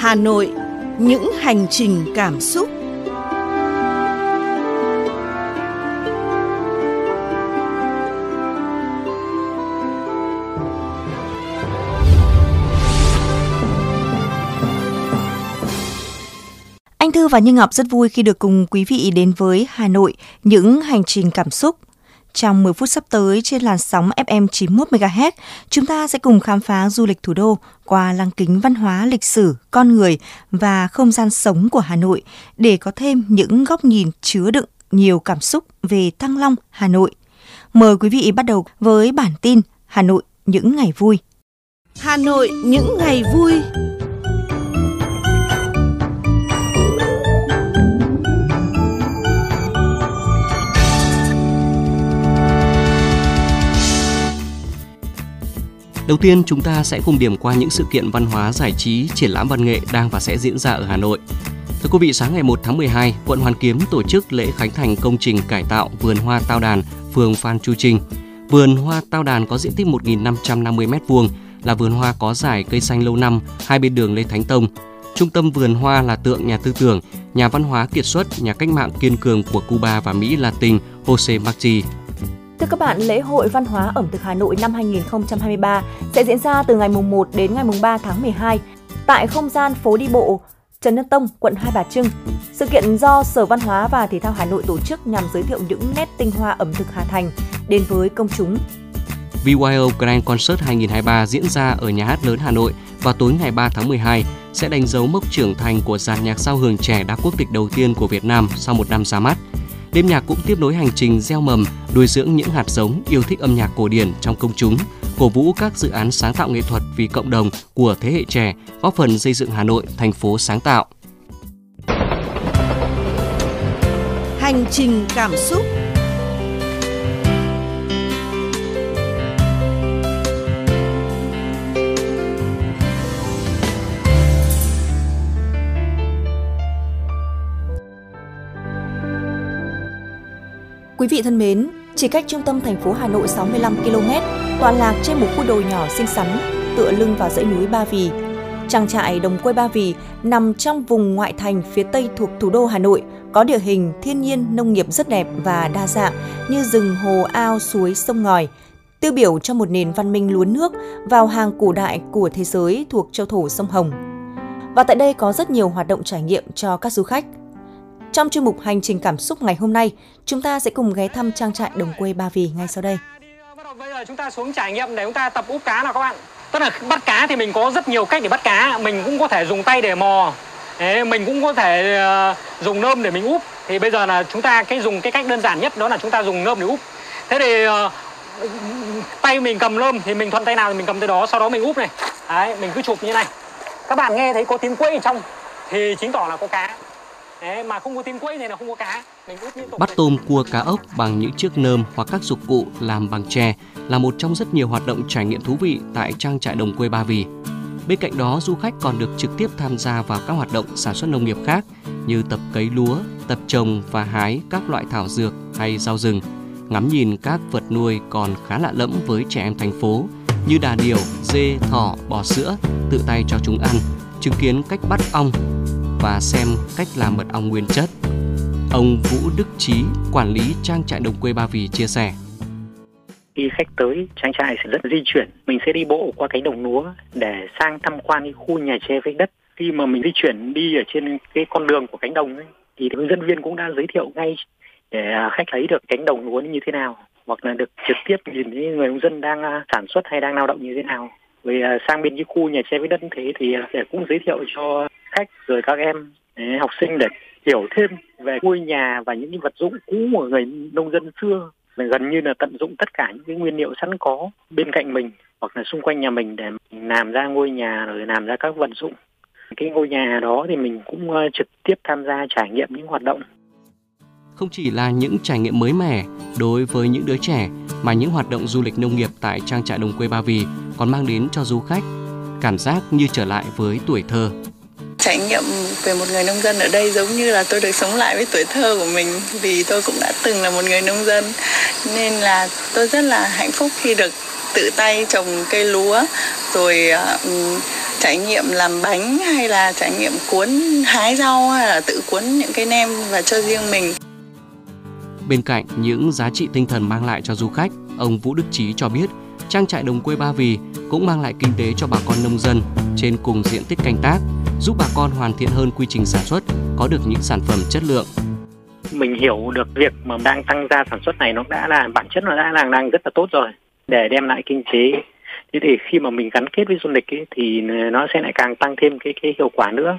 Hà Nội, những hành trình cảm xúc. Anh Thư và Như Ngọc rất vui khi được cùng quý vị đến với Hà Nội, những hành trình cảm xúc. Trong 10 phút sắp tới trên làn sóng FM 91 MHz, chúng ta sẽ cùng khám phá du lịch thủ đô qua lăng kính văn hóa, lịch sử, con người và không gian sống của Hà Nội để có thêm những góc nhìn chứa đựng nhiều cảm xúc về Thăng Long, Hà Nội. Mời quý vị bắt đầu với bản tin Hà Nội những ngày vui. Hà Nội những ngày vui. Đầu tiên, chúng ta sẽ cùng điểm qua những sự kiện văn hóa giải trí, triển lãm văn nghệ đang và sẽ diễn ra ở Hà Nội. Thưa quý vị, sáng ngày 1 tháng 12, quận Hoàn Kiếm tổ chức lễ khánh thành công trình cải tạo vườn hoa Tao Đàn, phường Phan Chu Trinh. Vườn hoa Tao Đàn có diện tích 1.550 m2, là vườn hoa có giải cây xanh lâu năm hai bên đường Lê Thánh Tông. Trung tâm vườn hoa là tượng nhà tư tưởng, nhà văn hóa kiệt xuất, nhà cách mạng kiên cường của Cuba và Mỹ Latin Jose Marti Thưa các bạn, lễ hội văn hóa ẩm thực Hà Nội năm 2023 sẽ diễn ra từ ngày mùng 1 đến ngày mùng 3 tháng 12 tại không gian phố đi bộ Trần Nhân Tông, quận Hai Bà Trưng. Sự kiện do Sở Văn hóa và Thể thao Hà Nội tổ chức nhằm giới thiệu những nét tinh hoa ẩm thực Hà Thành đến với công chúng. VYO Grand Concert 2023 diễn ra ở Nhà hát lớn Hà Nội vào tối ngày 3 tháng 12 sẽ đánh dấu mốc trưởng thành của dàn nhạc sao hưởng trẻ đa quốc tịch đầu tiên của Việt Nam sau một năm ra mắt. Đêm nhạc cũng tiếp nối hành trình gieo mầm, nuôi dưỡng những hạt giống yêu thích âm nhạc cổ điển trong công chúng, cổ vũ các dự án sáng tạo nghệ thuật vì cộng đồng của thế hệ trẻ, góp phần xây dựng Hà Nội thành phố sáng tạo. Hành trình cảm xúc Quý vị thân mến, chỉ cách trung tâm thành phố Hà Nội 65 km, tọa lạc trên một khu đồi nhỏ xinh xắn, tựa lưng vào dãy núi Ba Vì. Trang trại Đồng Quê Ba Vì nằm trong vùng ngoại thành phía tây thuộc thủ đô Hà Nội, có địa hình thiên nhiên nông nghiệp rất đẹp và đa dạng như rừng, hồ, ao, suối, sông ngòi, tiêu biểu cho một nền văn minh lúa nước vào hàng cổ đại của thế giới thuộc châu thổ sông Hồng. Và tại đây có rất nhiều hoạt động trải nghiệm cho các du khách – trong chuyên mục Hành trình cảm xúc ngày hôm nay, chúng ta sẽ cùng ghé thăm trang trại đồng quê Ba Vì ngay sau đây. Bây giờ chúng ta xuống trải nghiệm để chúng ta tập úp cá nào các bạn. Tức là bắt cá thì mình có rất nhiều cách để bắt cá. Mình cũng có thể dùng tay để mò. Đấy, mình cũng có thể uh, dùng nơm để mình úp. Thì bây giờ là chúng ta cái dùng cái cách đơn giản nhất đó là chúng ta dùng nơm để úp. Thế thì uh, tay mình cầm lơm thì mình thuận tay nào thì mình cầm tay đó. Sau đó mình úp này. Đấy, mình cứ chụp như này. Các bạn nghe thấy có tiếng quẫy ở trong thì chứng tỏ là có cá. Đấy, mà không có tim quẫy này là không có cá. Mình úp liên tục. Bắt tôm cua cá ốc bằng những chiếc nơm hoặc các dụng cụ làm bằng tre là một trong rất nhiều hoạt động trải nghiệm thú vị tại trang trại đồng quê Ba Vì. Bên cạnh đó, du khách còn được trực tiếp tham gia vào các hoạt động sản xuất nông nghiệp khác như tập cấy lúa, tập trồng và hái các loại thảo dược hay rau rừng, ngắm nhìn các vật nuôi còn khá lạ lẫm với trẻ em thành phố như đà điểu, dê, thỏ, bò sữa, tự tay cho chúng ăn, chứng kiến cách bắt ong, và xem cách làm mật ong nguyên chất. Ông Vũ Đức Trí, quản lý trang trại đồng quê Ba Vì chia sẻ. Khi khách tới trang trại sẽ rất di chuyển, mình sẽ đi bộ qua cánh đồng lúa để sang tham quan cái khu nhà tre với đất. Khi mà mình di chuyển đi ở trên cái con đường của cánh đồng ấy, thì hướng dẫn viên cũng đã giới thiệu ngay để à, khách thấy được cánh đồng lúa như thế nào hoặc là được trực tiếp nhìn thấy người nông dân đang à, sản xuất hay đang lao động như thế nào. Vì à, sang bên cái khu nhà tre với đất thế thì để cũng giới thiệu cho khách rồi các em ừ, học sinh để hiểu thêm về ngôi nhà và những vật dụng cũ của người nông dân xưa gần như là tận dụng tất cả những cái nguyên liệu sẵn có bên cạnh mình hoặc là xung quanh nhà mình để mình làm ra ngôi nhà rồi làm ra các vật dụng. Cái ngôi nhà đó thì mình cũng ờ, trực tiếp tham gia trải nghiệm những hoạt động. Không chỉ là những trải nghiệm mới mẻ đối với những đứa trẻ, mà những hoạt động du lịch nông nghiệp tại trang trại đồng quê Ba Vì còn mang đến cho du khách cảm giác như trở lại với tuổi thơ trải nghiệm về một người nông dân ở đây giống như là tôi được sống lại với tuổi thơ của mình vì tôi cũng đã từng là một người nông dân nên là tôi rất là hạnh phúc khi được tự tay trồng cây lúa rồi uh, trải nghiệm làm bánh hay là trải nghiệm cuốn hái rau hay là tự cuốn những cái nem và cho riêng mình. Bên cạnh những giá trị tinh thần mang lại cho du khách, ông Vũ Đức Trí cho biết trang trại đồng quê Ba Vì cũng mang lại kinh tế cho bà con nông dân trên cùng diện tích canh tác, giúp bà con hoàn thiện hơn quy trình sản xuất, có được những sản phẩm chất lượng. Mình hiểu được việc mà đang tăng gia sản xuất này nó đã là bản chất nó đã là đang rất là tốt rồi để đem lại kinh tế. Thế thì khi mà mình gắn kết với du lịch ấy, thì nó sẽ lại càng tăng thêm cái cái hiệu quả nữa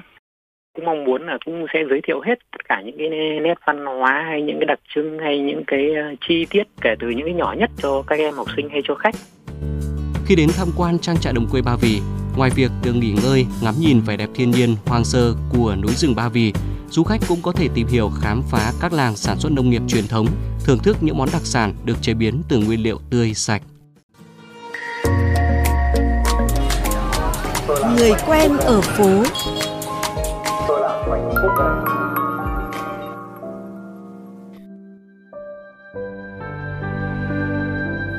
cũng mong muốn là cũng sẽ giới thiệu hết tất cả những cái nét văn hóa hay những cái đặc trưng hay những cái ờ, chi tiết kể từ những cái nhỏ nhất cho các em học sinh hay cho khách. Khi đến tham quan trang trại đồng quê Ba Vì, ngoài việc được nghỉ ngơi, ngắm nhìn vẻ đẹp thiên nhiên hoang sơ của núi rừng Ba Vì, du khách cũng có thể tìm hiểu khám phá các làng sản xuất nông nghiệp truyền thống, thưởng thức những món đặc sản được chế biến từ nguyên liệu tươi sạch. Người quen ở phố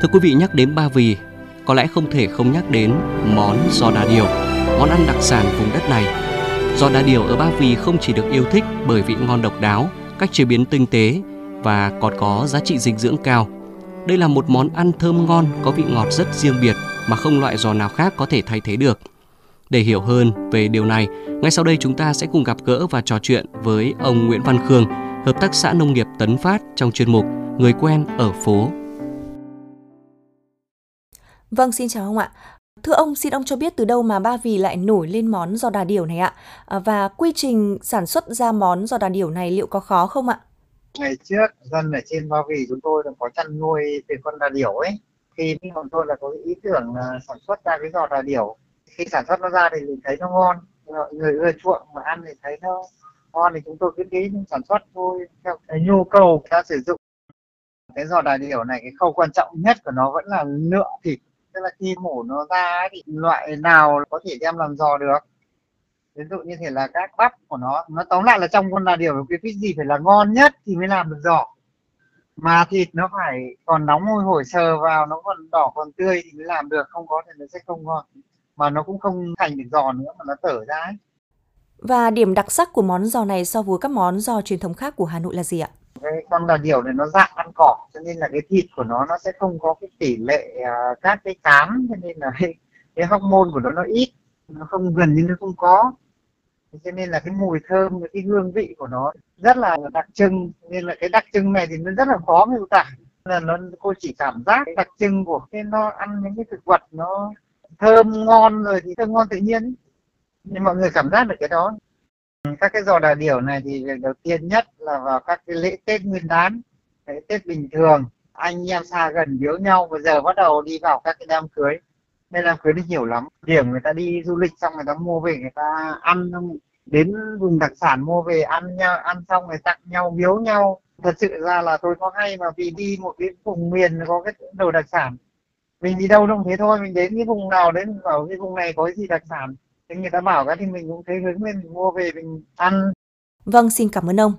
Thưa quý vị nhắc đến Ba Vì, có lẽ không thể không nhắc đến món giò đà điểu, món ăn đặc sản vùng đất này. Giò đà điểu ở Ba Vì không chỉ được yêu thích bởi vị ngon độc đáo, cách chế biến tinh tế và còn có giá trị dinh dưỡng cao. Đây là một món ăn thơm ngon có vị ngọt rất riêng biệt mà không loại giò nào khác có thể thay thế được. Để hiểu hơn về điều này, ngay sau đây chúng ta sẽ cùng gặp gỡ và trò chuyện với ông Nguyễn Văn Khương, Hợp tác xã Nông nghiệp Tấn Phát trong chuyên mục Người quen ở phố Vâng, xin chào ông ạ. Thưa ông, xin ông cho biết từ đâu mà Ba Vì lại nổi lên món giò đà điểu này ạ? À, và quy trình sản xuất ra món giò đà điểu này liệu có khó không ạ? Ngày trước, dân ở trên Ba Vì chúng tôi có chăn nuôi về con đà điểu ấy. Thì bọn tôi là có ý tưởng là sản xuất ra cái giò đà điểu. Khi sản xuất nó ra thì mình thấy nó ngon, người ưa chuộng mà ăn thì thấy nó ngon thì chúng tôi cứ nghĩ sản xuất thôi theo cái nhu cầu ta sử dụng cái giò đà điểu này cái khâu quan trọng nhất của nó vẫn là lựa thịt tức là khi mổ nó ra thì loại nào có thể đem làm giò được ví dụ như thể là các bắp của nó nó tóm lại là trong con là điều cái cái gì phải là ngon nhất thì mới làm được giò mà thịt nó phải còn nóng hôi hổi sờ vào, nó còn đỏ còn tươi thì mới làm được, không có thì nó sẽ không ngon mà nó cũng không thành được giò nữa mà nó tở ra ấy. Và điểm đặc sắc của món giò này so với các món giò truyền thống khác của Hà Nội là gì ạ? Cái con đà điểu này nó dạng ăn cỏ cho nên là cái thịt của nó nó sẽ không có cái tỷ lệ à, uh, các cái cám cho nên là cái, cái hormone của nó nó ít nó không gần như nó không có. Cho nên là cái mùi thơm cái hương vị của nó rất là đặc trưng nên là cái đặc trưng này thì nó rất là khó miêu tả. Là nó cô chỉ cảm giác đặc trưng của cái nó ăn những cái thực vật nó thơm ngon rồi thì thơm ngon tự nhiên. Nhưng mọi người cảm giác được cái đó các cái giò đà điểu này thì việc đầu tiên nhất là vào các cái lễ Tết Nguyên đán, lễ Tết bình thường, anh em xa gần biếu nhau và giờ bắt đầu đi vào các cái đám cưới. Nên đám cưới nó nhiều lắm. Điểm người ta đi du lịch xong người ta mua về người ta ăn đến vùng đặc sản mua về ăn nhau ăn xong người tặng nhau biếu nhau thật sự ra là tôi có hay mà vì đi một cái vùng miền có cái đồ đặc sản mình đi đâu đâu thế thôi mình đến cái vùng nào đến ở cái vùng này có cái gì đặc sản thì người ta bảo cái thì mình cũng thấy hướng lên mình mua về mình ăn. Vâng, xin cảm ơn ông.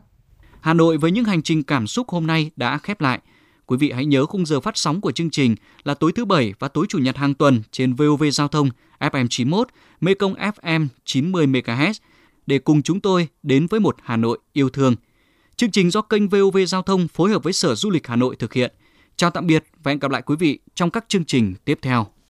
Hà Nội với những hành trình cảm xúc hôm nay đã khép lại. Quý vị hãy nhớ khung giờ phát sóng của chương trình là tối thứ Bảy và tối Chủ nhật hàng tuần trên VOV Giao thông FM 91, Mekong FM 90 MHz để cùng chúng tôi đến với một Hà Nội yêu thương. Chương trình do kênh VOV Giao thông phối hợp với Sở Du lịch Hà Nội thực hiện. Chào tạm biệt và hẹn gặp lại quý vị trong các chương trình tiếp theo.